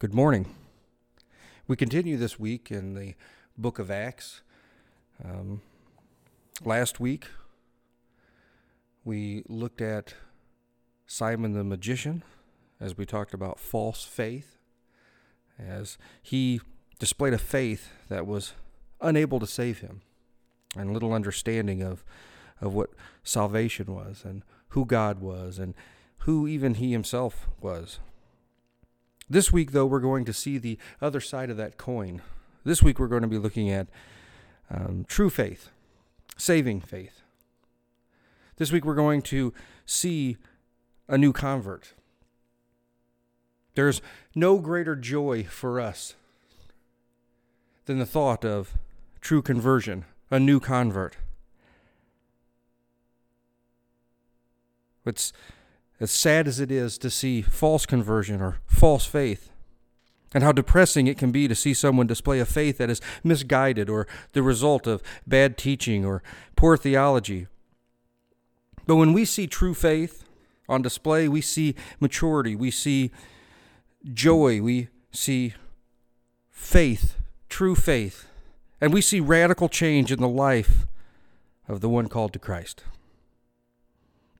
Good morning. We continue this week in the book of Acts. Um, last week, we looked at Simon the magician as we talked about false faith, as he displayed a faith that was unable to save him, and little understanding of, of what salvation was, and who God was, and who even he himself was. This week, though, we're going to see the other side of that coin. This week, we're going to be looking at um, true faith, saving faith. This week, we're going to see a new convert. There's no greater joy for us than the thought of true conversion, a new convert. It's as sad as it is to see false conversion or false faith, and how depressing it can be to see someone display a faith that is misguided or the result of bad teaching or poor theology. But when we see true faith on display, we see maturity, we see joy, we see faith, true faith, and we see radical change in the life of the one called to Christ.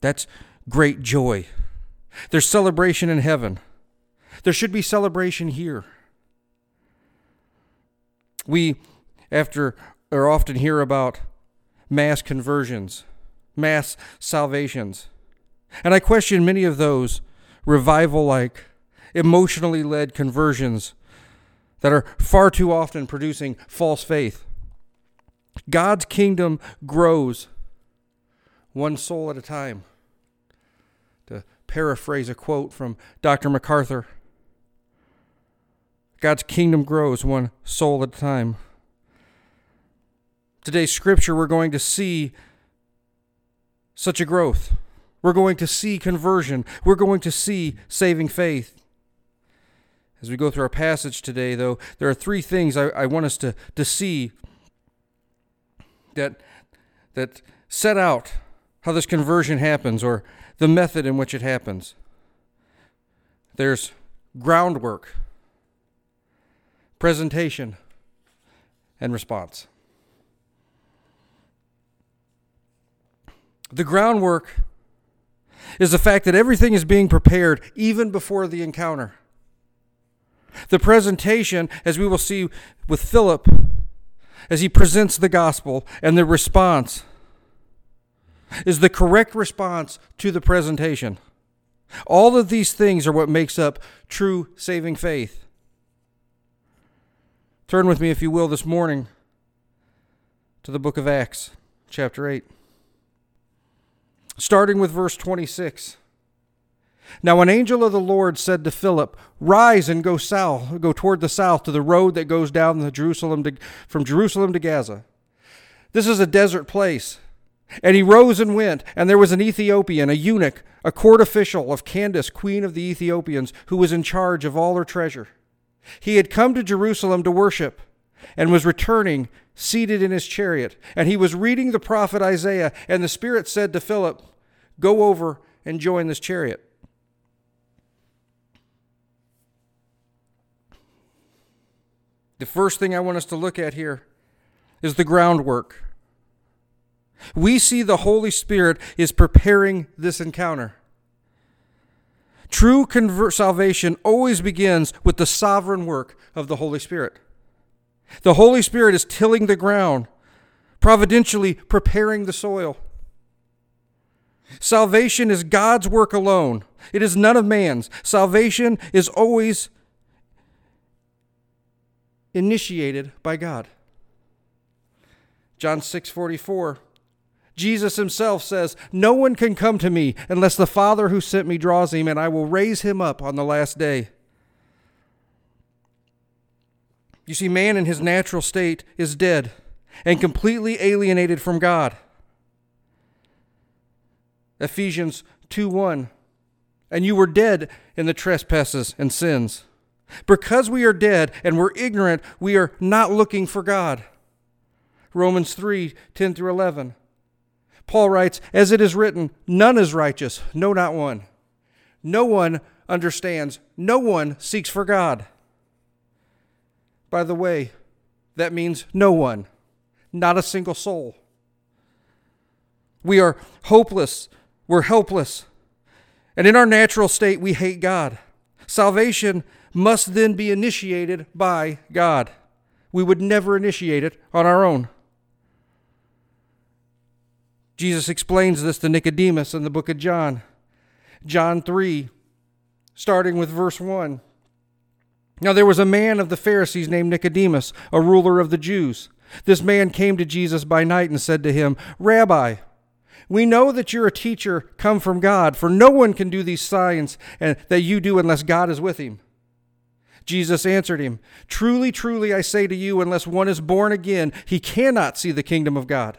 That's great joy. There's celebration in heaven. There should be celebration here. We, after, or often hear about mass conversions, mass salvations. And I question many of those revival like, emotionally led conversions that are far too often producing false faith. God's kingdom grows one soul at a time paraphrase a quote from Dr. MacArthur God's kingdom grows one soul at a time. Today's scripture, we're going to see such a growth. We're going to see conversion. We're going to see saving faith. As we go through our passage today, though, there are three things I, I want us to, to see that, that set out how this conversion happens or the method in which it happens. There's groundwork, presentation, and response. The groundwork is the fact that everything is being prepared even before the encounter. The presentation, as we will see with Philip, as he presents the gospel, and the response is the correct response to the presentation. All of these things are what makes up true saving faith. Turn with me, if you will, this morning to the book of Acts, chapter 8. Starting with verse 26. Now an angel of the Lord said to Philip, "Rise and go south, go toward the south to the road that goes down Jerusalem to, from Jerusalem to Gaza. This is a desert place." And he rose and went, and there was an Ethiopian, a eunuch, a court official of Candace, queen of the Ethiopians, who was in charge of all her treasure. He had come to Jerusalem to worship, and was returning, seated in his chariot. And he was reading the prophet Isaiah, and the Spirit said to Philip, Go over and join this chariot. The first thing I want us to look at here is the groundwork. We see the Holy Spirit is preparing this encounter. True convert salvation always begins with the sovereign work of the Holy Spirit. The Holy Spirit is tilling the ground, providentially preparing the soil. Salvation is God's work alone. It is none of man's. Salvation is always initiated by God. John 6:44 Jesus himself says, No one can come to me unless the Father who sent me draws him, and I will raise him up on the last day. You see, man in his natural state is dead and completely alienated from God. Ephesians 2 1. And you were dead in the trespasses and sins. Because we are dead and we're ignorant, we are not looking for God. Romans 3 10 through 11. Paul writes, As it is written, none is righteous, no, not one. No one understands, no one seeks for God. by the way, that means no one, not a single soul. We are hopeless, we're helpless, and in our natural state, we hate God. Salvation must then be initiated by God. We would never initiate it on our own. Jesus explains this to Nicodemus in the book of John. John 3, starting with verse 1. Now there was a man of the Pharisees named Nicodemus, a ruler of the Jews. This man came to Jesus by night and said to him, Rabbi, we know that you're a teacher come from God, for no one can do these signs eh, that you do unless God is with him. Jesus answered him, Truly, truly, I say to you, unless one is born again, he cannot see the kingdom of God.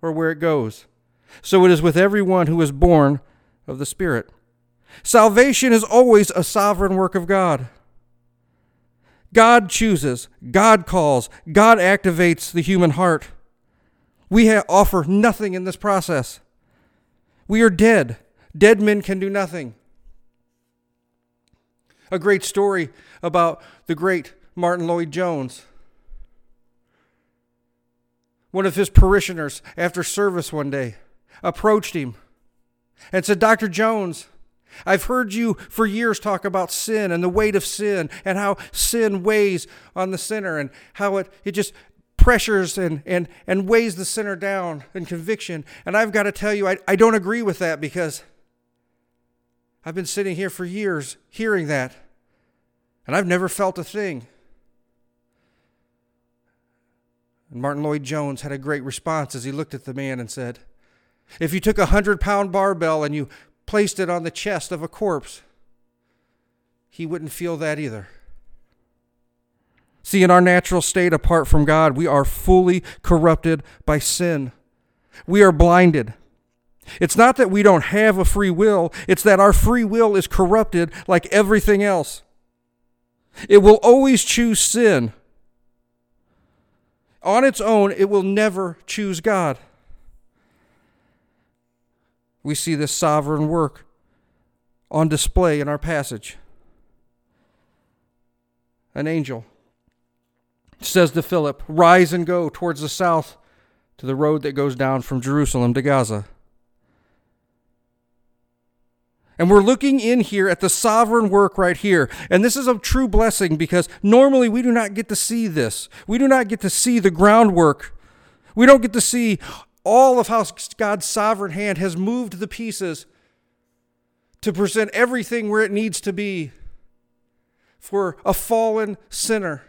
or where it goes. So it is with everyone who is born of the Spirit. Salvation is always a sovereign work of God. God chooses, God calls, God activates the human heart. We ha- offer nothing in this process. We are dead. Dead men can do nothing. A great story about the great Martyn Lloyd-Jones. One of his parishioners, after service one day, approached him and said, Dr. Jones, I've heard you for years talk about sin and the weight of sin and how sin weighs on the sinner and how it, it just pressures and, and, and weighs the sinner down in conviction. And I've got to tell you, I, I don't agree with that because I've been sitting here for years hearing that, and I've never felt a thing. And Martyn Lloyd-Jones had a great response as he looked at the man and said, If you took a hundred pound barbell and you placed it on the chest of a corpse, he wouldn't feel that either. See, in our natural state apart from God, we are fully corrupted by sin. We are blinded. It's not that we don't have a free will, it's that our free will is corrupted like everything else. It will always choose sin. On its own, it will never choose God we see this sovereign work on display in our passage. An angel says to Philip, Rise and go towards the south to the road that goes down from Jerusalem to Gaza. And we're looking in here at the sovereign work right here. And this is a true blessing because normally we do not get to see this. We do not get to see the groundwork. We don't get to see all of how God's sovereign hand has moved the pieces to present everything where it needs to be for a fallen sinner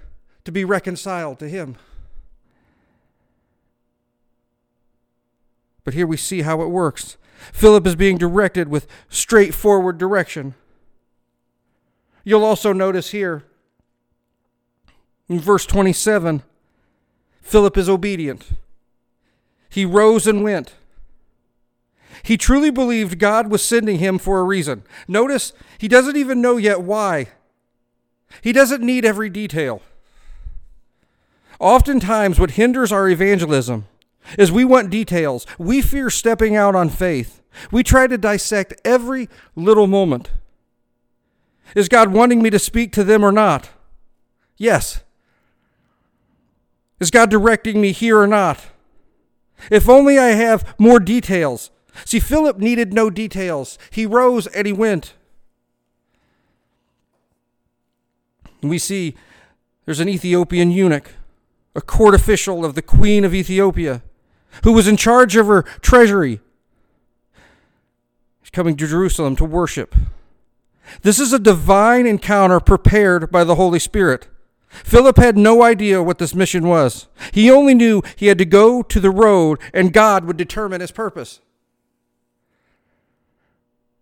to be reconciled to Him. But here we see how it works. Philip is being directed with straightforward direction. You'll also notice here in verse 27 Philip is obedient. He rose and went. He truly believed God was sending him for a reason. Notice, he doesn't even know yet why. He doesn't need every detail. Oftentimes, what hinders our evangelism is we want details. We fear stepping out on faith. We try to dissect every little moment. Is God wanting me to speak to them or not? Yes. Is God directing me here or not? If only I have more details. See, Philip needed no details. He rose and he went. We see there's an Ethiopian eunuch, a court official of the queen of Ethiopia, who was in charge of her treasury. He's coming to Jerusalem to worship. This is a divine encounter prepared by the Holy Spirit. Philip had no idea what this mission was. He only knew he had to go to the road and God would determine his purpose.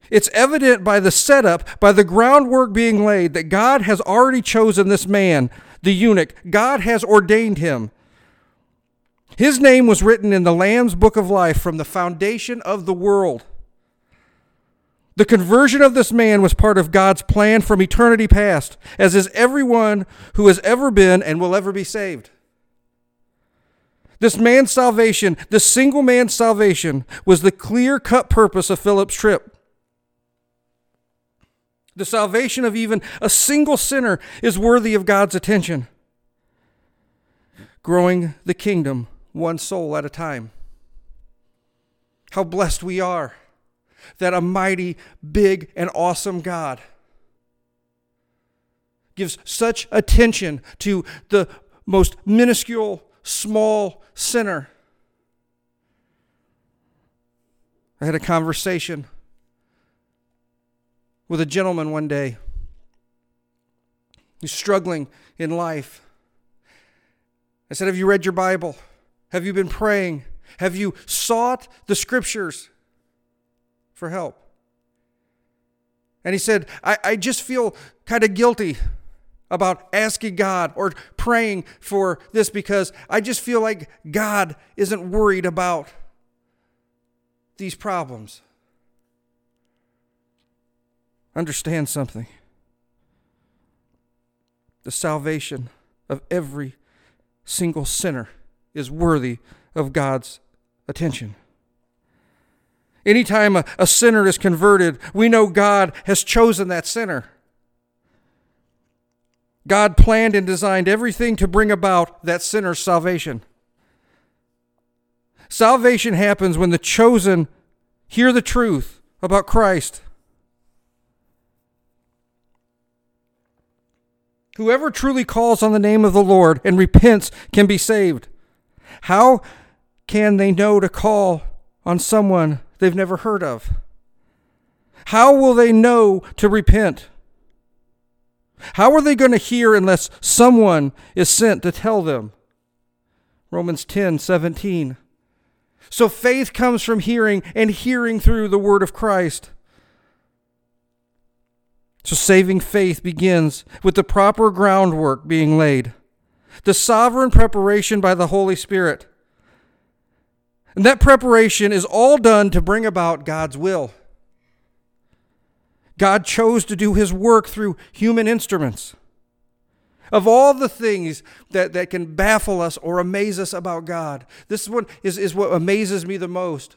It's evident by the setup, by the groundwork being laid, that God has already chosen this man, the eunuch. God has ordained him. His name was written in the Lamb's book of life from the foundation of the world. The conversion of this man was part of God's plan from eternity past, as is everyone who has ever been and will ever be saved. This man's salvation, this single man's salvation, was the clear cut purpose of Philip's trip. The salvation of even a single sinner is worthy of God's attention. Growing the kingdom one soul at a time. How blessed we are that a mighty, big, and awesome God gives such attention to the most minuscule, small sinner. I had a conversation with a gentleman one day who's struggling in life. I said, Have you read your Bible? Have you been praying? Have you sought the scriptures for help? And he said, I, I just feel kind of guilty about asking God or praying for this because I just feel like God isn't worried about these problems. Understand something the salvation of every single sinner is worthy of God's attention. Anytime a, a sinner is converted, we know God has chosen that sinner. God planned and designed everything to bring about that sinner's salvation. Salvation happens when the chosen hear the truth about Christ. Whoever truly calls on the name of the Lord and repents can be saved. How can they know to call on someone they've never heard of? How will they know to repent? How are they going to hear unless someone is sent to tell them? Romans 10 17. So faith comes from hearing, and hearing through the word of Christ. So saving faith begins with the proper groundwork being laid the sovereign preparation by the Holy Spirit. And that preparation is all done to bring about God's will. God chose to do his work through human instruments. Of all the things that, that can baffle us or amaze us about God, this one is, is what amazes me the most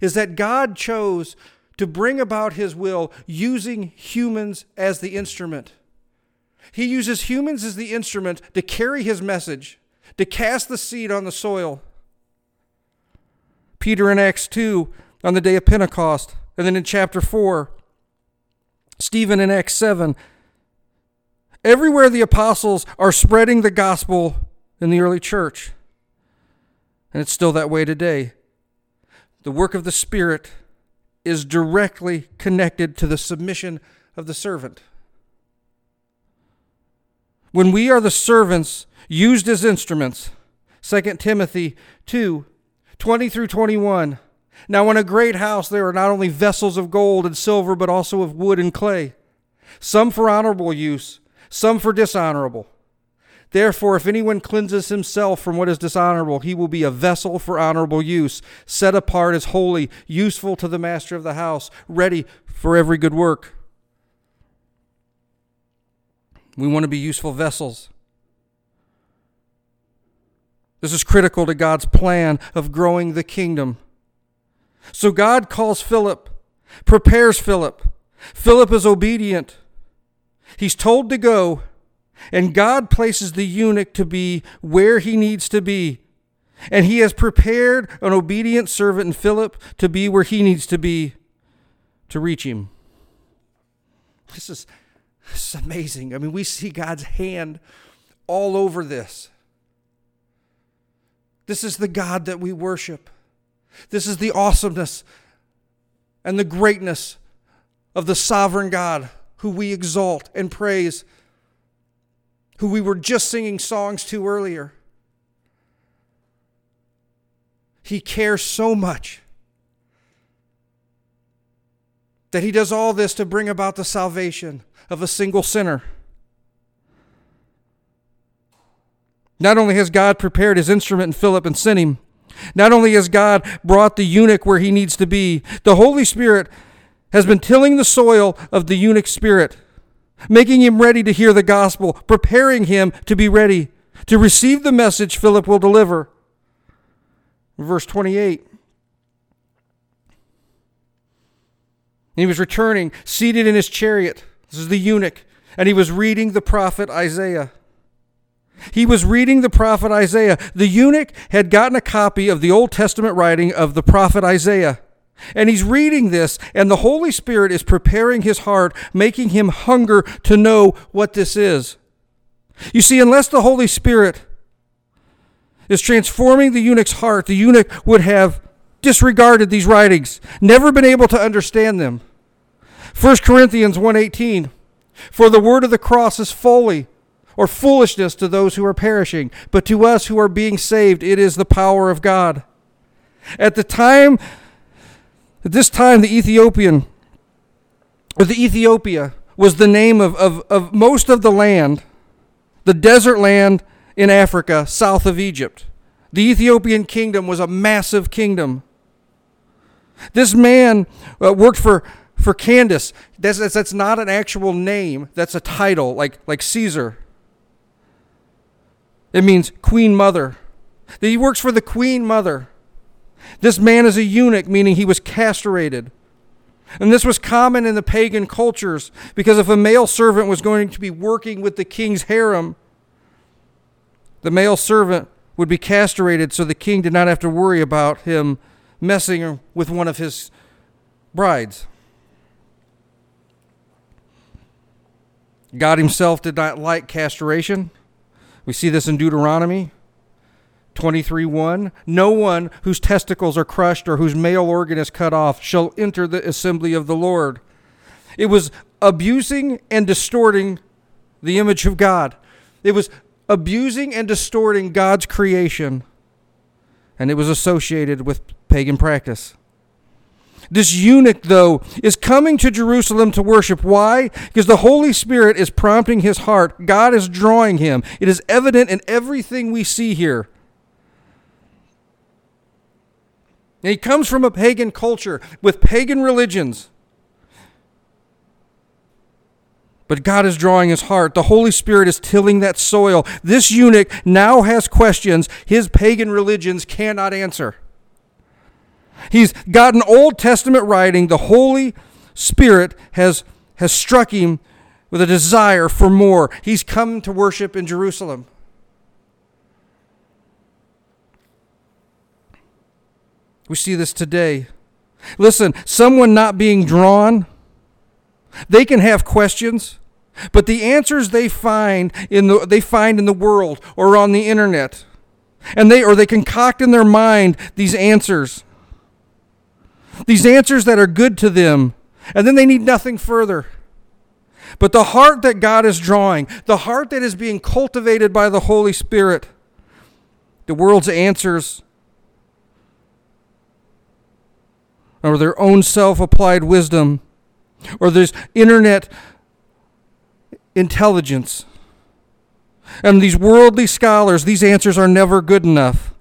is that God chose to bring about his will using humans as the instrument. He uses humans as the instrument to carry his message, to cast the seed on the soil. Peter in Acts 2 on the day of Pentecost, and then in chapter 4, Stephen in Acts 7. Everywhere the apostles are spreading the gospel in the early church. And it's still that way today. The work of the Spirit is directly connected to the submission of the servant. When we are the servants used as instruments, 2 Timothy 2 20 through 21. Now, in a great house, there are not only vessels of gold and silver, but also of wood and clay, some for honorable use, some for dishonorable. Therefore, if anyone cleanses himself from what is dishonorable, he will be a vessel for honorable use, set apart as holy, useful to the master of the house, ready for every good work. We want to be useful vessels. This is critical to God's plan of growing the kingdom. So God calls Philip, prepares Philip. Philip is obedient. He's told to go, and God places the eunuch to be where he needs to be. And he has prepared an obedient servant in Philip to be where he needs to be to reach him. This is it's amazing. I mean, we see God's hand all over this. This is the God that we worship. This is the awesomeness and the greatness of the sovereign God who we exalt and praise, who we were just singing songs to earlier. He cares so much that he does all this to bring about the salvation of a single sinner. Not only has God prepared his instrument in Philip and sent him, not only has God brought the eunuch where he needs to be, the Holy Spirit has been tilling the soil of the eunuch's spirit, making him ready to hear the gospel, preparing him to be ready to receive the message Philip will deliver. Verse 28. He was returning, seated in his chariot. This is the eunuch. And he was reading the prophet Isaiah. He was reading the prophet Isaiah. The eunuch had gotten a copy of the Old Testament writing of the prophet Isaiah. And he's reading this, and the Holy Spirit is preparing his heart, making him hunger to know what this is. You see, unless the Holy Spirit is transforming the eunuch's heart, the eunuch would have disregarded these writings, never been able to understand them. 1 Corinthians 1:18 For the word of the cross is folly or foolishness to those who are perishing, but to us who are being saved it is the power of God. At the time at this time the Ethiopian or the Ethiopia was the name of, of, of most of the land, the desert land in Africa south of Egypt. The Ethiopian kingdom was a massive kingdom. This man uh, worked for, for Candace. That's, that's, that's not an actual name, that's a title, like, like Caesar. It means queen mother. He works for the queen mother. This man is a eunuch, meaning he was castrated. And this was common in the pagan cultures because if a male servant was going to be working with the king's harem, the male servant would be castrated so the king did not have to worry about him messing with one of his brides. God himself did not like castration. We see this in Deuteronomy 23 1. No one whose testicles are crushed or whose male organ is cut off shall enter the assembly of the Lord. It was abusing and distorting the image of God. It was abusing and distorting God's creation. And it was associated with pagan practice. This eunuch, though, is coming to Jerusalem to worship. Why? Because the Holy Spirit is prompting his heart. God is drawing him. It is evident in everything we see here. And he comes from a pagan culture with pagan religions. But God is drawing his heart. The Holy Spirit is tilling that soil. This eunuch now has questions his pagan religions cannot answer. He's got an Old Testament writing. The Holy Spirit has, has struck him with a desire for more. He's come to worship in Jerusalem. We see this today. Listen, someone not being drawn, they can have questions, but the answers they find in the they find in the world or on the internet, and they or they concoct in their mind these answers these answers that are good to them, and then they need nothing further. But the heart that God is drawing, the heart that is being cultivated by the Holy Spirit, the world's answers or their own self applied wisdom, or there's internet intelligence. And these worldly scholars, these answers are never good enough.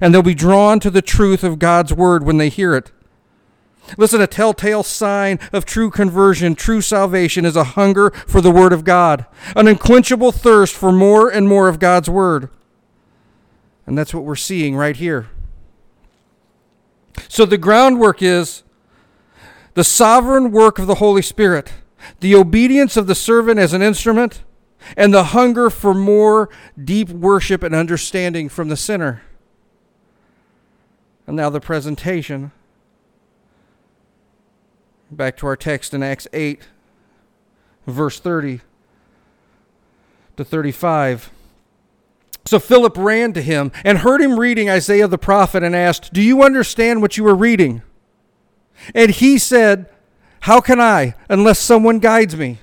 And they'll be drawn to the truth of God's word when they hear it. Listen, a telltale sign of true conversion, true salvation is a hunger for the Word of God, an unquenchable thirst for more and more of God's Word. And that's what we're seeing right here. So the groundwork is the sovereign work of the Holy Spirit, the obedience of the servant as an instrument, and the hunger for more deep worship and understanding from the sinner. And now the presentation Back to our text in Acts 8, verse 30 to 35. So Philip ran to him and heard him reading Isaiah the prophet and asked, Do you understand what you are reading? And he said, How can I, unless someone guides me?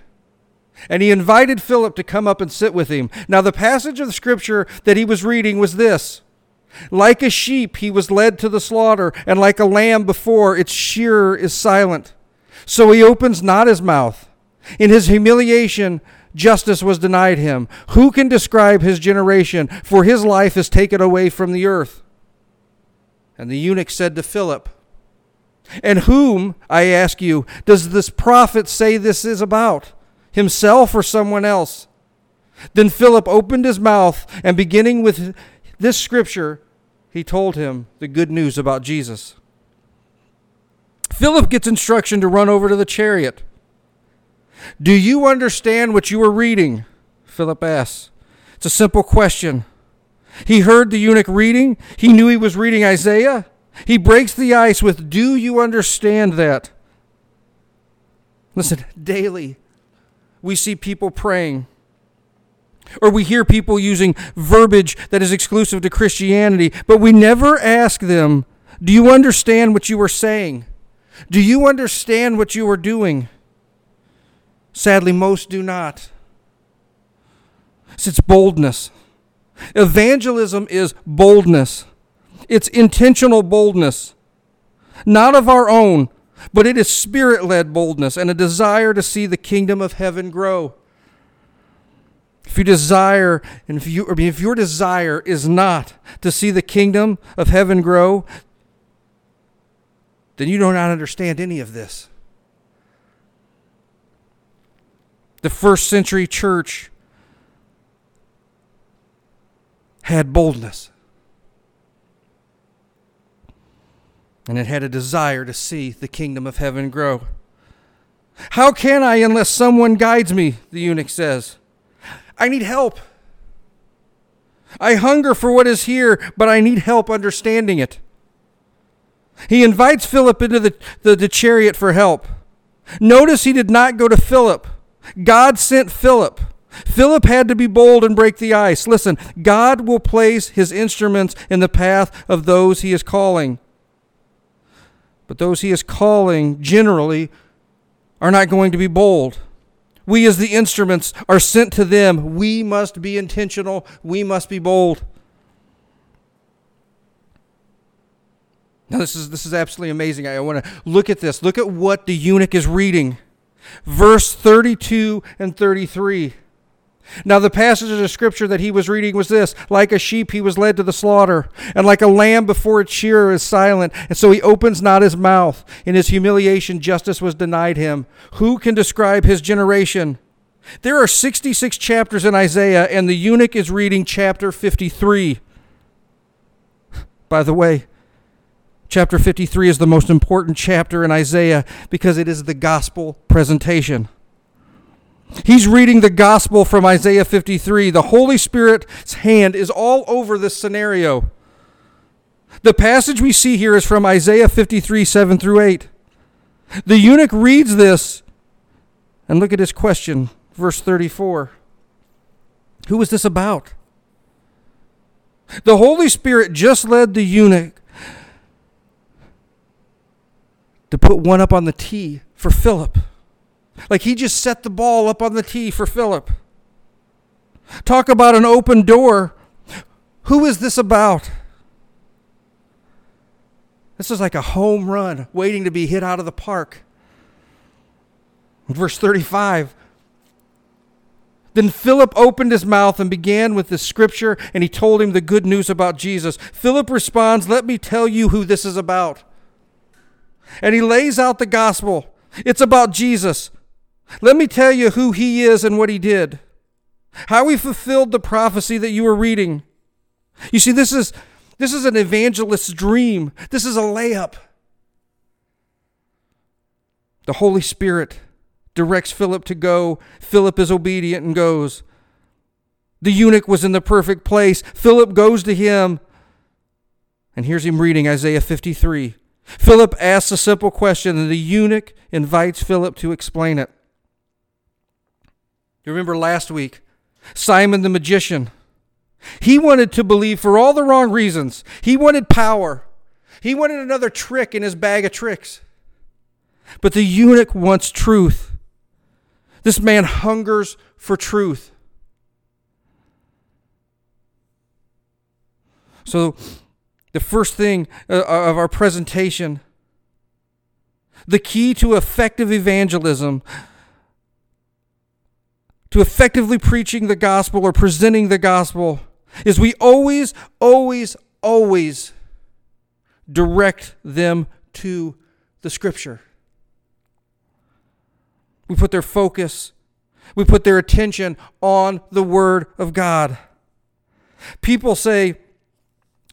And he invited Philip to come up and sit with him. Now, the passage of the scripture that he was reading was this Like a sheep, he was led to the slaughter, and like a lamb before its shearer is silent. So he opens not his mouth. In his humiliation, justice was denied him. Who can describe his generation? For his life is taken away from the earth. And the eunuch said to Philip, And whom, I ask you, does this prophet say this is about? Himself or someone else? Then Philip opened his mouth, and beginning with this scripture, he told him the good news about Jesus. Philip gets instruction to run over to the chariot. Do you understand what you are reading? Philip asks. It's a simple question. He heard the eunuch reading. He knew he was reading Isaiah. He breaks the ice with, Do you understand that? Listen, daily we see people praying or we hear people using verbiage that is exclusive to Christianity, but we never ask them, Do you understand what you are saying? Do you understand what you are doing? Sadly, most do not. It's boldness. Evangelism is boldness, it's intentional boldness, not of our own, but it is spirit led boldness and a desire to see the kingdom of heaven grow. If you desire, and if, you, if your desire is not to see the kingdom of heaven grow, then you do not understand any of this. The first century church had boldness. And it had a desire to see the kingdom of heaven grow. How can I unless someone guides me? The eunuch says. I need help. I hunger for what is here, but I need help understanding it. He invites Philip into the, the, the, chariot for help. Notice he did not go to Philip. God sent Philip. Philip had to be bold and break the ice. Listen, God will place his instruments in the path of those he is calling. But those he is calling generally are not going to be bold. We, as the instruments, are sent to them. We must be intentional. We must be bold. Now, this is, this is absolutely amazing. I want to look at this. Look at what the eunuch is reading. Verse 32 and 33. Now, the passage of scripture that he was reading was this Like a sheep, he was led to the slaughter, and like a lamb before its shearer is silent, and so he opens not his mouth. In his humiliation, justice was denied him. Who can describe his generation? There are 66 chapters in Isaiah, and the eunuch is reading chapter 53. By the way, chapter 53 is the most important chapter in Isaiah because it is the gospel presentation. He's reading the gospel from Isaiah 53. The Holy Spirit's hand is all over this scenario. The passage we see here is from Isaiah 53, 7 through 8. The eunuch reads this, and look at his question, verse 34. Who is this about? The Holy Spirit just led the eunuch to put one up on the tee for Philip. Like he just set the ball up on the tee for Philip. Talk about an open door. Who is this about? This is like a home run waiting to be hit out of the park. Verse 35 Then Philip opened his mouth and began with the scripture, and he told him the good news about Jesus. Philip responds, Let me tell you who this is about. And he lays out the gospel. It's about Jesus, let me tell you who he is and what he did. How he fulfilled the prophecy that you were reading. You see, this is this is an evangelist's dream. This is a layup. The Holy Spirit directs Philip to go. Philip is obedient and goes. The eunuch was in the perfect place. Philip goes to him. And here's him reading Isaiah 53. Philip asks a simple question, and the eunuch invites Philip to explain it. You remember last week, Simon the magician. He wanted to believe for all the wrong reasons. He wanted power. He wanted another trick in his bag of tricks. But the eunuch wants truth. This man hungers for truth. So, the first thing uh, of our presentation, the key to effective evangelism to effectively preaching the gospel or presenting the gospel is we always, always, always direct them to the scripture. We put their focus, we put their attention on the Word of God. People say,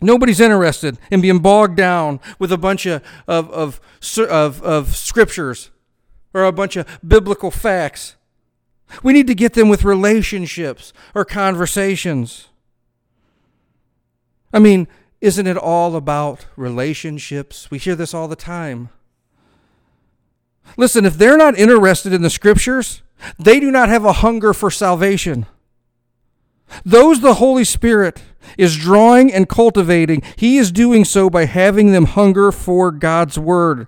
Nobody's interested in being bogged down with a bunch of, of, of, of, of scriptures or a bunch of biblical facts. We need to get them with relationships or conversations. I mean, isn't it all about relationships? We hear this all the time. Listen, if they're not interested in the scriptures, they do not have a hunger for salvation. Those the Holy Spirit is drawing and cultivating, He is doing so by having them hunger for God's Word.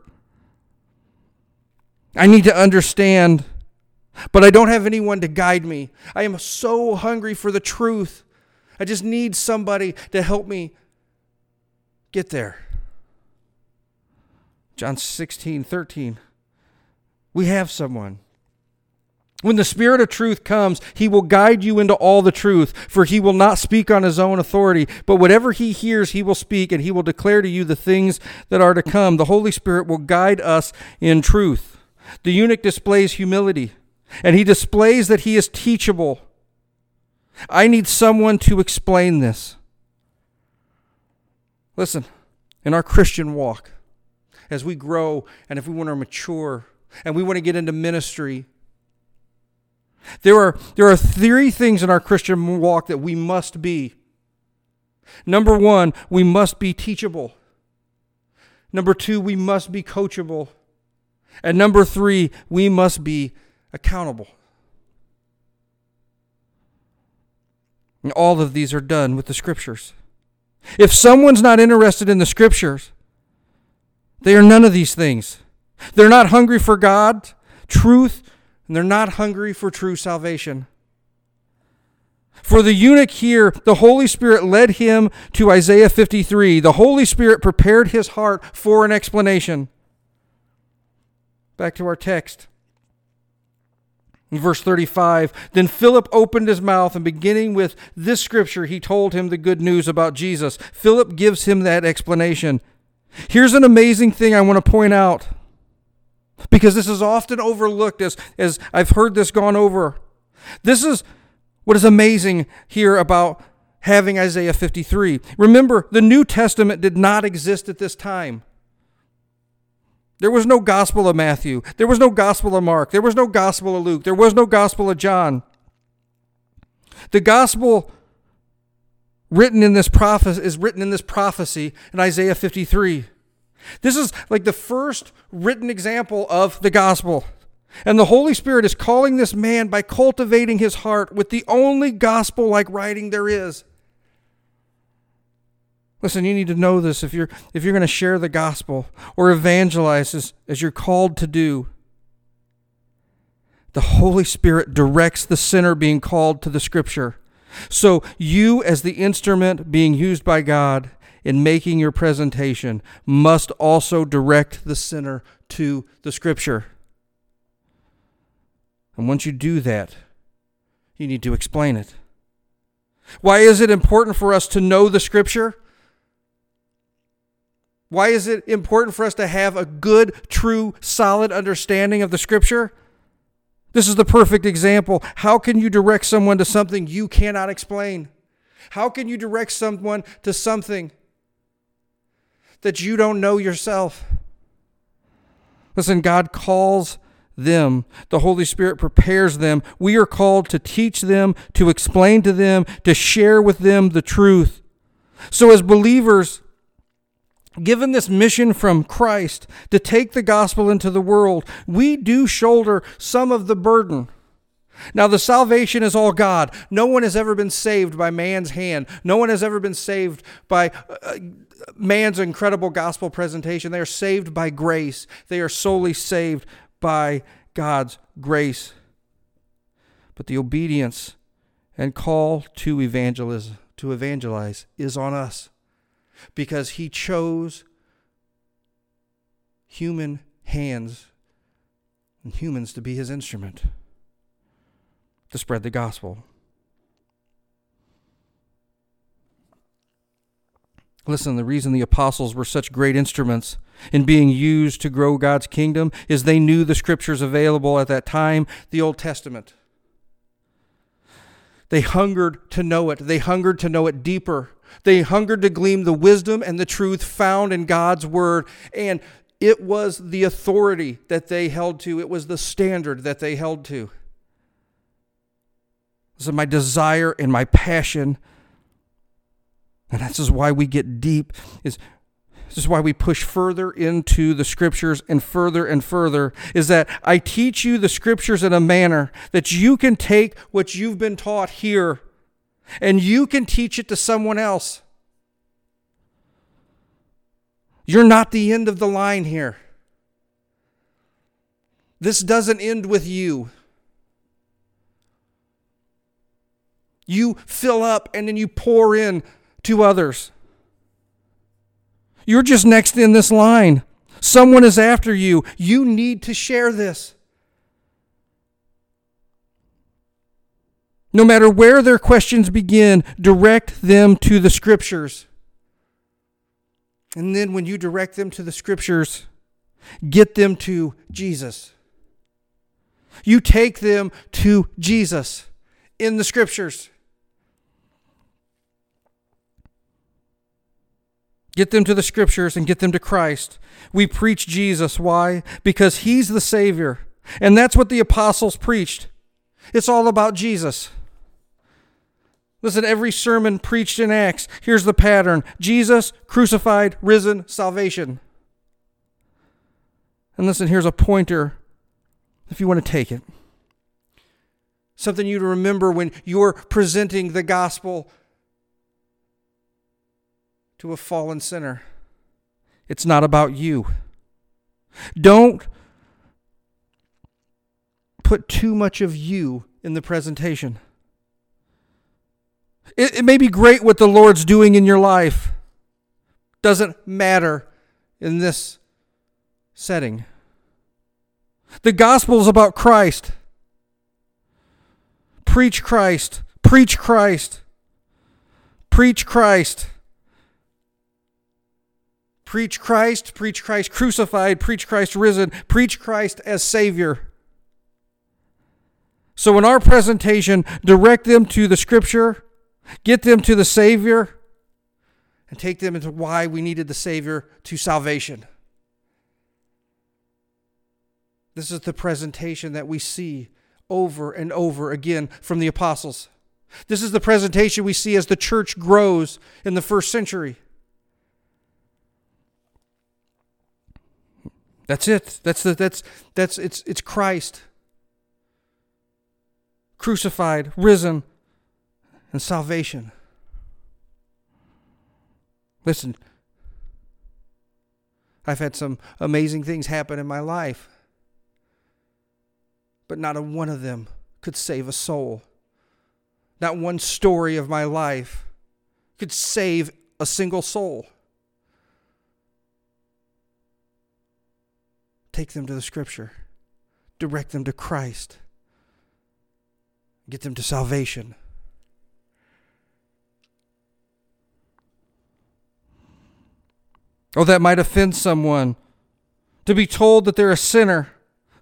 I need to understand, but I don't have anyone to guide me. I am so hungry for the truth. I just need somebody to help me get there. John 16, 13. We have someone. When the Spirit of truth comes, he will guide you into all the truth, for he will not speak on his own authority, but whatever he hears, he will speak, and he will declare to you the things that are to come. The Holy Spirit will guide us in truth. The eunuch displays humility, and he displays that he is teachable. I need someone to explain this. Listen, in our Christian walk, as we grow and if we want to mature and we want to get into ministry, there are, there are three things in our Christian walk that we must be. Number one, we must be teachable. Number two, we must be coachable. And number three, we must be accountable. And all of these are done with the scriptures. If someone's not interested in the scriptures, they are none of these things. They're not hungry for God, truth, and they're not hungry for true salvation. For the eunuch here, the Holy Spirit led him to Isaiah 53. The Holy Spirit prepared his heart for an explanation. Back to our text. In verse 35, then Philip opened his mouth, and beginning with this scripture, he told him the good news about Jesus. Philip gives him that explanation. Here's an amazing thing I want to point out because this is often overlooked as, as I've heard this gone over. This is what is amazing here about having Isaiah 53. Remember, the New Testament did not exist at this time. There was no Gospel of Matthew. There was no Gospel of Mark. There was no Gospel of Luke. There was no Gospel of John. The Gospel written in this prophecy is written in this prophecy in Isaiah 53. This is like the first written example of the gospel. And the Holy Spirit is calling this man by cultivating his heart with the only gospel like writing there is. Listen, you need to know this if you're if you're going to share the gospel or evangelize as, as you're called to do. The Holy Spirit directs the sinner being called to the scripture. So you as the instrument being used by God in making your presentation must also direct the sinner to the Scripture. And once you do that, you need to explain it. Why is it important for us to know the Scripture? Why is it important for us to have a good, true, solid understanding of the Scripture? This is the perfect example. How can you direct someone to something you cannot explain? How can you direct someone to something that you don't know yourself. Listen, God calls them. The Holy Spirit prepares them. We are called to teach them, to explain to them, to share with them the truth. So, as believers, given this mission from Christ to take the gospel into the world, we do shoulder some of the burden. Now, the salvation is all God. No one has ever been saved by man's hand. No one has ever been saved by uh, man's incredible gospel presentation. They are saved by grace. They are solely saved by God's grace. But the obedience and call to evangelism, to evangelize, is on us because He chose human hands and humans to be His instrument. To spread the gospel. Listen, the reason the apostles were such great instruments in being used to grow God's kingdom is they knew the scriptures available at that time, the Old Testament. They hungered to know it. They hungered to know it deeper. They hungered to glean the wisdom and the truth found in God's word. And it was the authority that they held to, it was the standard that they held to. This is my desire and my passion and this is why we get deep, is this is why we push further into the scriptures and further and further is that I teach you the scriptures in a manner that you can take what you've been taught here and you can teach it to someone else. You're not the end of the line here. This doesn't end with you. You fill up and then you pour in to others. You're just next in this line. Someone is after you. You need to share this. No matter where their questions begin, direct them to the scriptures. And then when you direct them to the scriptures, get them to Jesus. You take them to Jesus in the scriptures. Get them to the scriptures and get them to Christ. We preach Jesus. Why? Because he's the Savior. And that's what the apostles preached. It's all about Jesus. Listen, every sermon preached in Acts, here's the pattern Jesus, crucified, risen, salvation. And listen, here's a pointer if you want to take it. Something you to remember when you're presenting the gospel to a fallen sinner. It's not about you. Don't put too much of you in the presentation. It, it, may be great what the Lord's doing in your life. Doesn't matter in this setting. The gospel is about Christ. Preach Christ. Preach Christ. Preach Christ. Preach Christ, preach Christ crucified, preach Christ risen, preach Christ as Savior. So, in our presentation, direct them to the Scripture, get them to the Savior, and take them into why we needed the Savior to salvation. This is the presentation that we see over and over again from the apostles. This is the presentation we see as the church grows in the first century. That's it. That's the that's that's it's it's Christ crucified, risen, and salvation. Listen, I've had some amazing things happen in my life, but not a one of them could save a soul. Not one story of my life could save a single soul. Take them to the scripture, direct them to Christ, get them to salvation. Oh, that might offend someone to be told that they're a sinner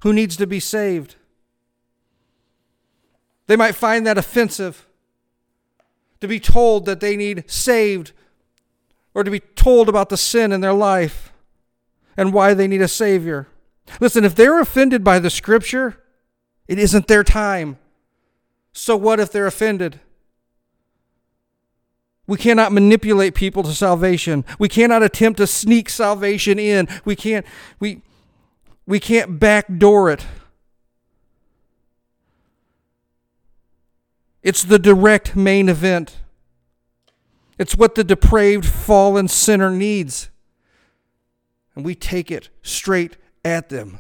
who needs to be saved. They might find that offensive to be told that they need saved or to be told about the sin in their life and why they need a Savior. Listen, if they're offended by the scripture, it isn't their time. So what if they're offended? We cannot manipulate people to salvation. We cannot attempt to sneak salvation in. We can't we we can't backdoor it. It's the direct main event. It's what the depraved fallen sinner needs. And we take it straight at them.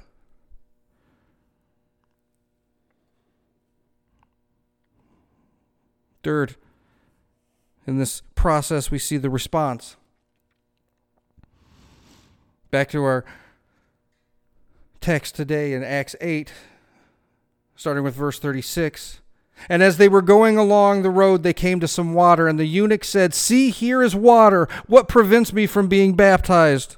Third, in this process, we see the response. Back to our text today in Acts 8, starting with verse 36. And as they were going along the road, they came to some water, and the eunuch said, See, here is water. What prevents me from being baptized?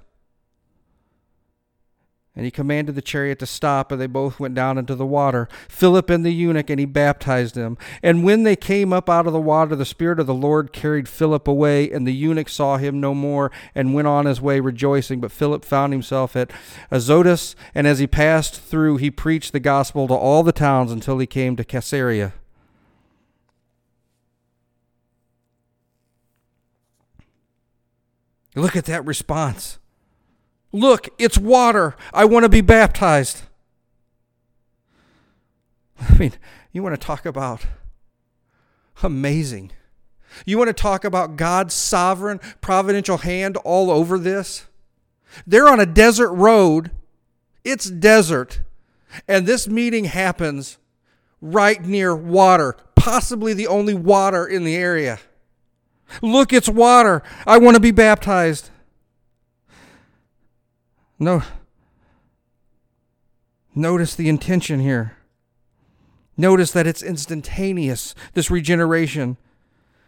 And he commanded the chariot to stop, and they both went down into the water, Philip and the eunuch, and he baptized him. And when they came up out of the water, the Spirit of the Lord carried Philip away, and the eunuch saw him no more, and went on his way rejoicing. But Philip found himself at Azotus, and as he passed through, he preached the gospel to all the towns until he came to Caesarea. Look at that response. Look, it's water. I want to be baptized. I mean, you want to talk about amazing. You want to talk about God's sovereign, providential hand all over this? They're on a desert road. It's desert. And this meeting happens right near water, possibly the only water in the area. Look, it's water. I want to be baptized. No. Notice the intention here. Notice that it's instantaneous, this regeneration.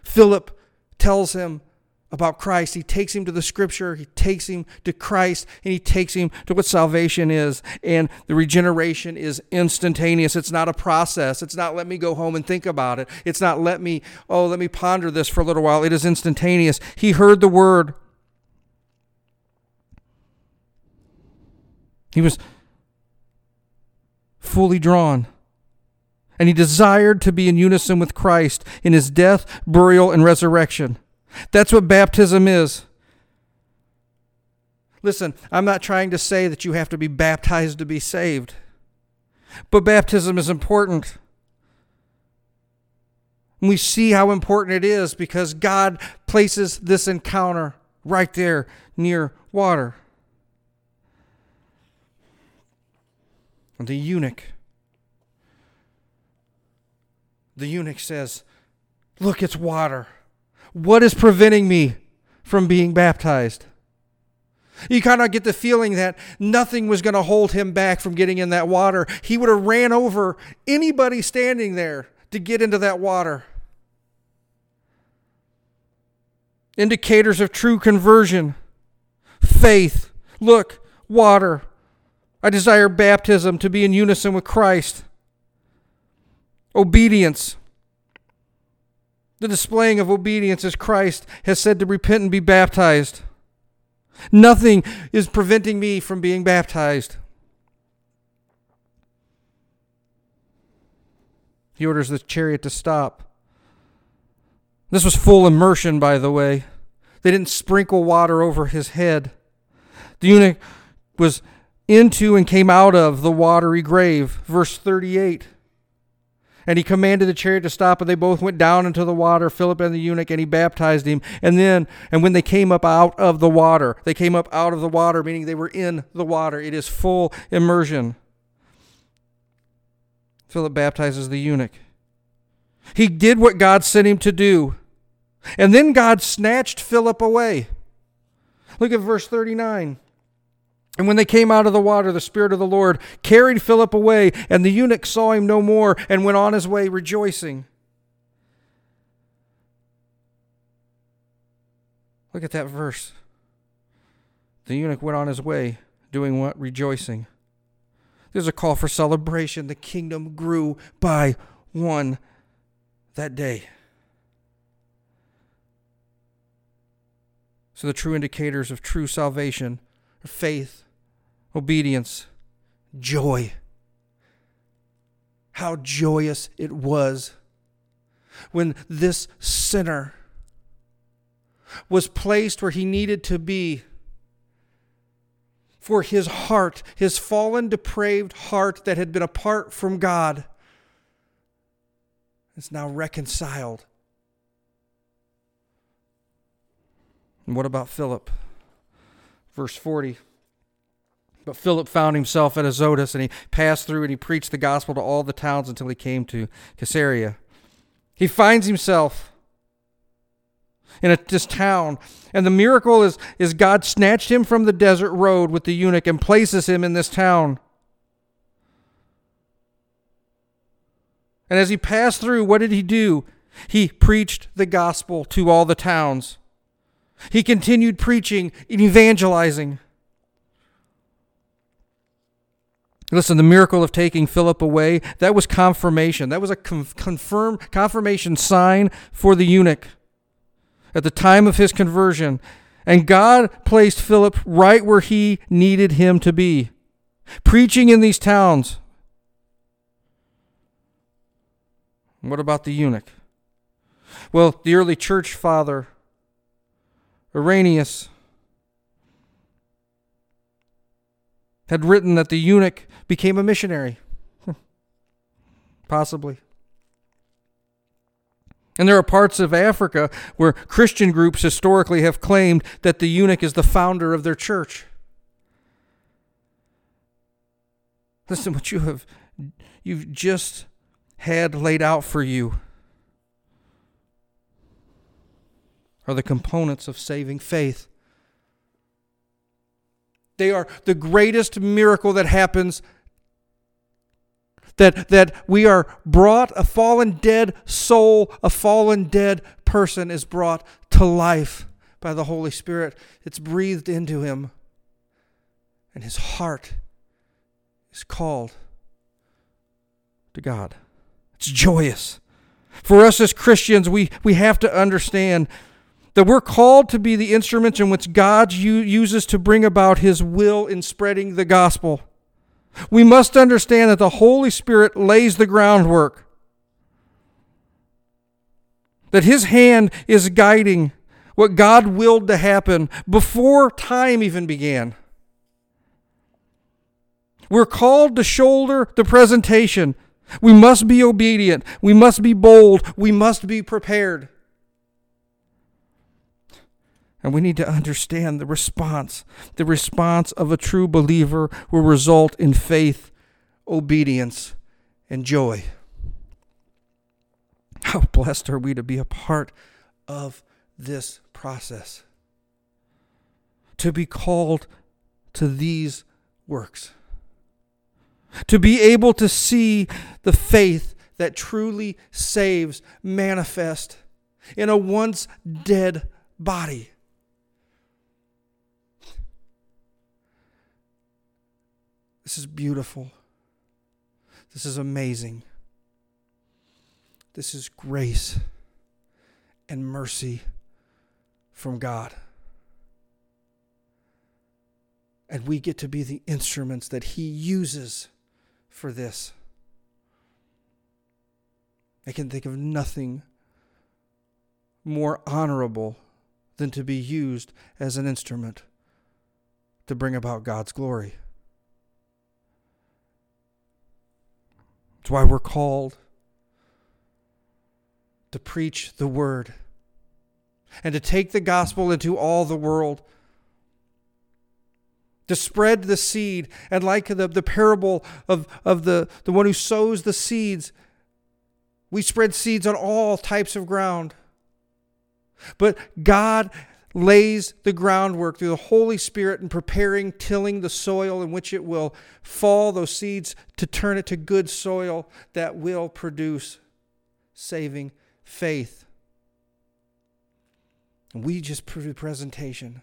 Philip tells him about Christ. He takes him to the scripture, he takes him to Christ, and he takes him to what salvation is. And the regeneration is instantaneous. It's not a process. It's not let me go home and think about it. It's not let me, oh, let me ponder this for a little while. It is instantaneous. He heard the word. He was fully drawn. And he desired to be in unison with Christ in his death, burial, and resurrection. That's what baptism is. Listen, I'm not trying to say that you have to be baptized to be saved, but baptism is important. And we see how important it is because God places this encounter right there near water. The eunuch. The eunuch says, Look, it's water. What is preventing me from being baptized? You kind of get the feeling that nothing was going to hold him back from getting in that water. He would have ran over anybody standing there to get into that water. Indicators of true conversion faith. Look, water. I desire baptism to be in unison with Christ. Obedience. The displaying of obedience as Christ has said to repent and be baptized. Nothing is preventing me from being baptized. He orders the chariot to stop. This was full immersion, by the way. They didn't sprinkle water over his head. The eunuch was into and came out of the watery grave. Verse 38. And he commanded the chariot to stop, and they both went down into the water, Philip and the eunuch, and he baptized him. And then, and when they came up out of the water, they came up out of the water, meaning they were in the water. It is full immersion. Philip baptizes the eunuch. He did what God sent him to do. And then God snatched Philip away. Look at verse 39. And when they came out of the water, the Spirit of the Lord carried Philip away, and the eunuch saw him no more and went on his way rejoicing. Look at that verse. The eunuch went on his way, doing what? Rejoicing. There's a call for celebration. The kingdom grew by one that day. So, the true indicators of true salvation faith, obedience, joy. How joyous it was when this sinner was placed where he needed to be. For his heart, his fallen, depraved heart that had been apart from God, is now reconciled. And what about Philip? Verse 40. But Philip found himself at Azotus, and he passed through and he preached the gospel to all the towns until he came to Caesarea. He finds himself in a, this town, and the miracle is, is God snatched him from the desert road with the eunuch and places him in this town. And as he passed through, what did he do? He preached the gospel to all the towns. He continued preaching and evangelizing. Listen, the miracle of taking Philip away, that was confirmation. That was a confirm, confirmation sign for the eunuch at the time of his conversion. And God placed Philip right where he needed him to be, preaching in these towns. What about the eunuch? Well, the early church father, Irenaeus, had written that the eunuch became a missionary. Possibly. And there are parts of Africa where Christian groups historically have claimed that the eunuch is the founder of their church. Listen, what you have you've just had laid out for you are the components of saving faith. They are the greatest miracle that happens that, that we are brought, a fallen dead soul, a fallen dead person is brought to life by the Holy Spirit. It's breathed into him, and his heart is called to God. It's joyous. For us as Christians, we, we have to understand that we're called to be the instruments in which God uses to bring about his will in spreading the gospel. We must understand that the Holy Spirit lays the groundwork, that His hand is guiding what God willed to happen before time even began. We're called to shoulder the presentation. We must be obedient. We must be bold. We must be prepared. And we need to understand the response. The response of a true believer will result in faith, obedience, and joy. How blessed are we to be a part of this process? To be called to these works. To be able to see the faith that truly saves manifest in a once dead body. This is beautiful. This is amazing. This is grace and mercy from God. And we get to be the instruments that He uses for this. I can think of nothing more honorable than to be used as an instrument to bring about God's glory. It's why we're called to preach the word and to take the gospel into all the world. To spread the seed, and like the, the parable of, of the, the one who sows the seeds, we spread seeds on all types of ground. But God lays the groundwork through the Holy Spirit in preparing, tilling the soil in which it will fall those seeds to turn it to good soil that will produce saving faith. We just the presentation.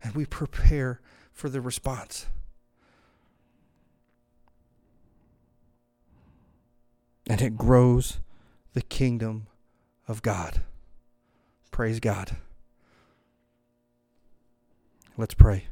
And we prepare for the response. And it grows the kingdom of God. Praise God. Let's pray.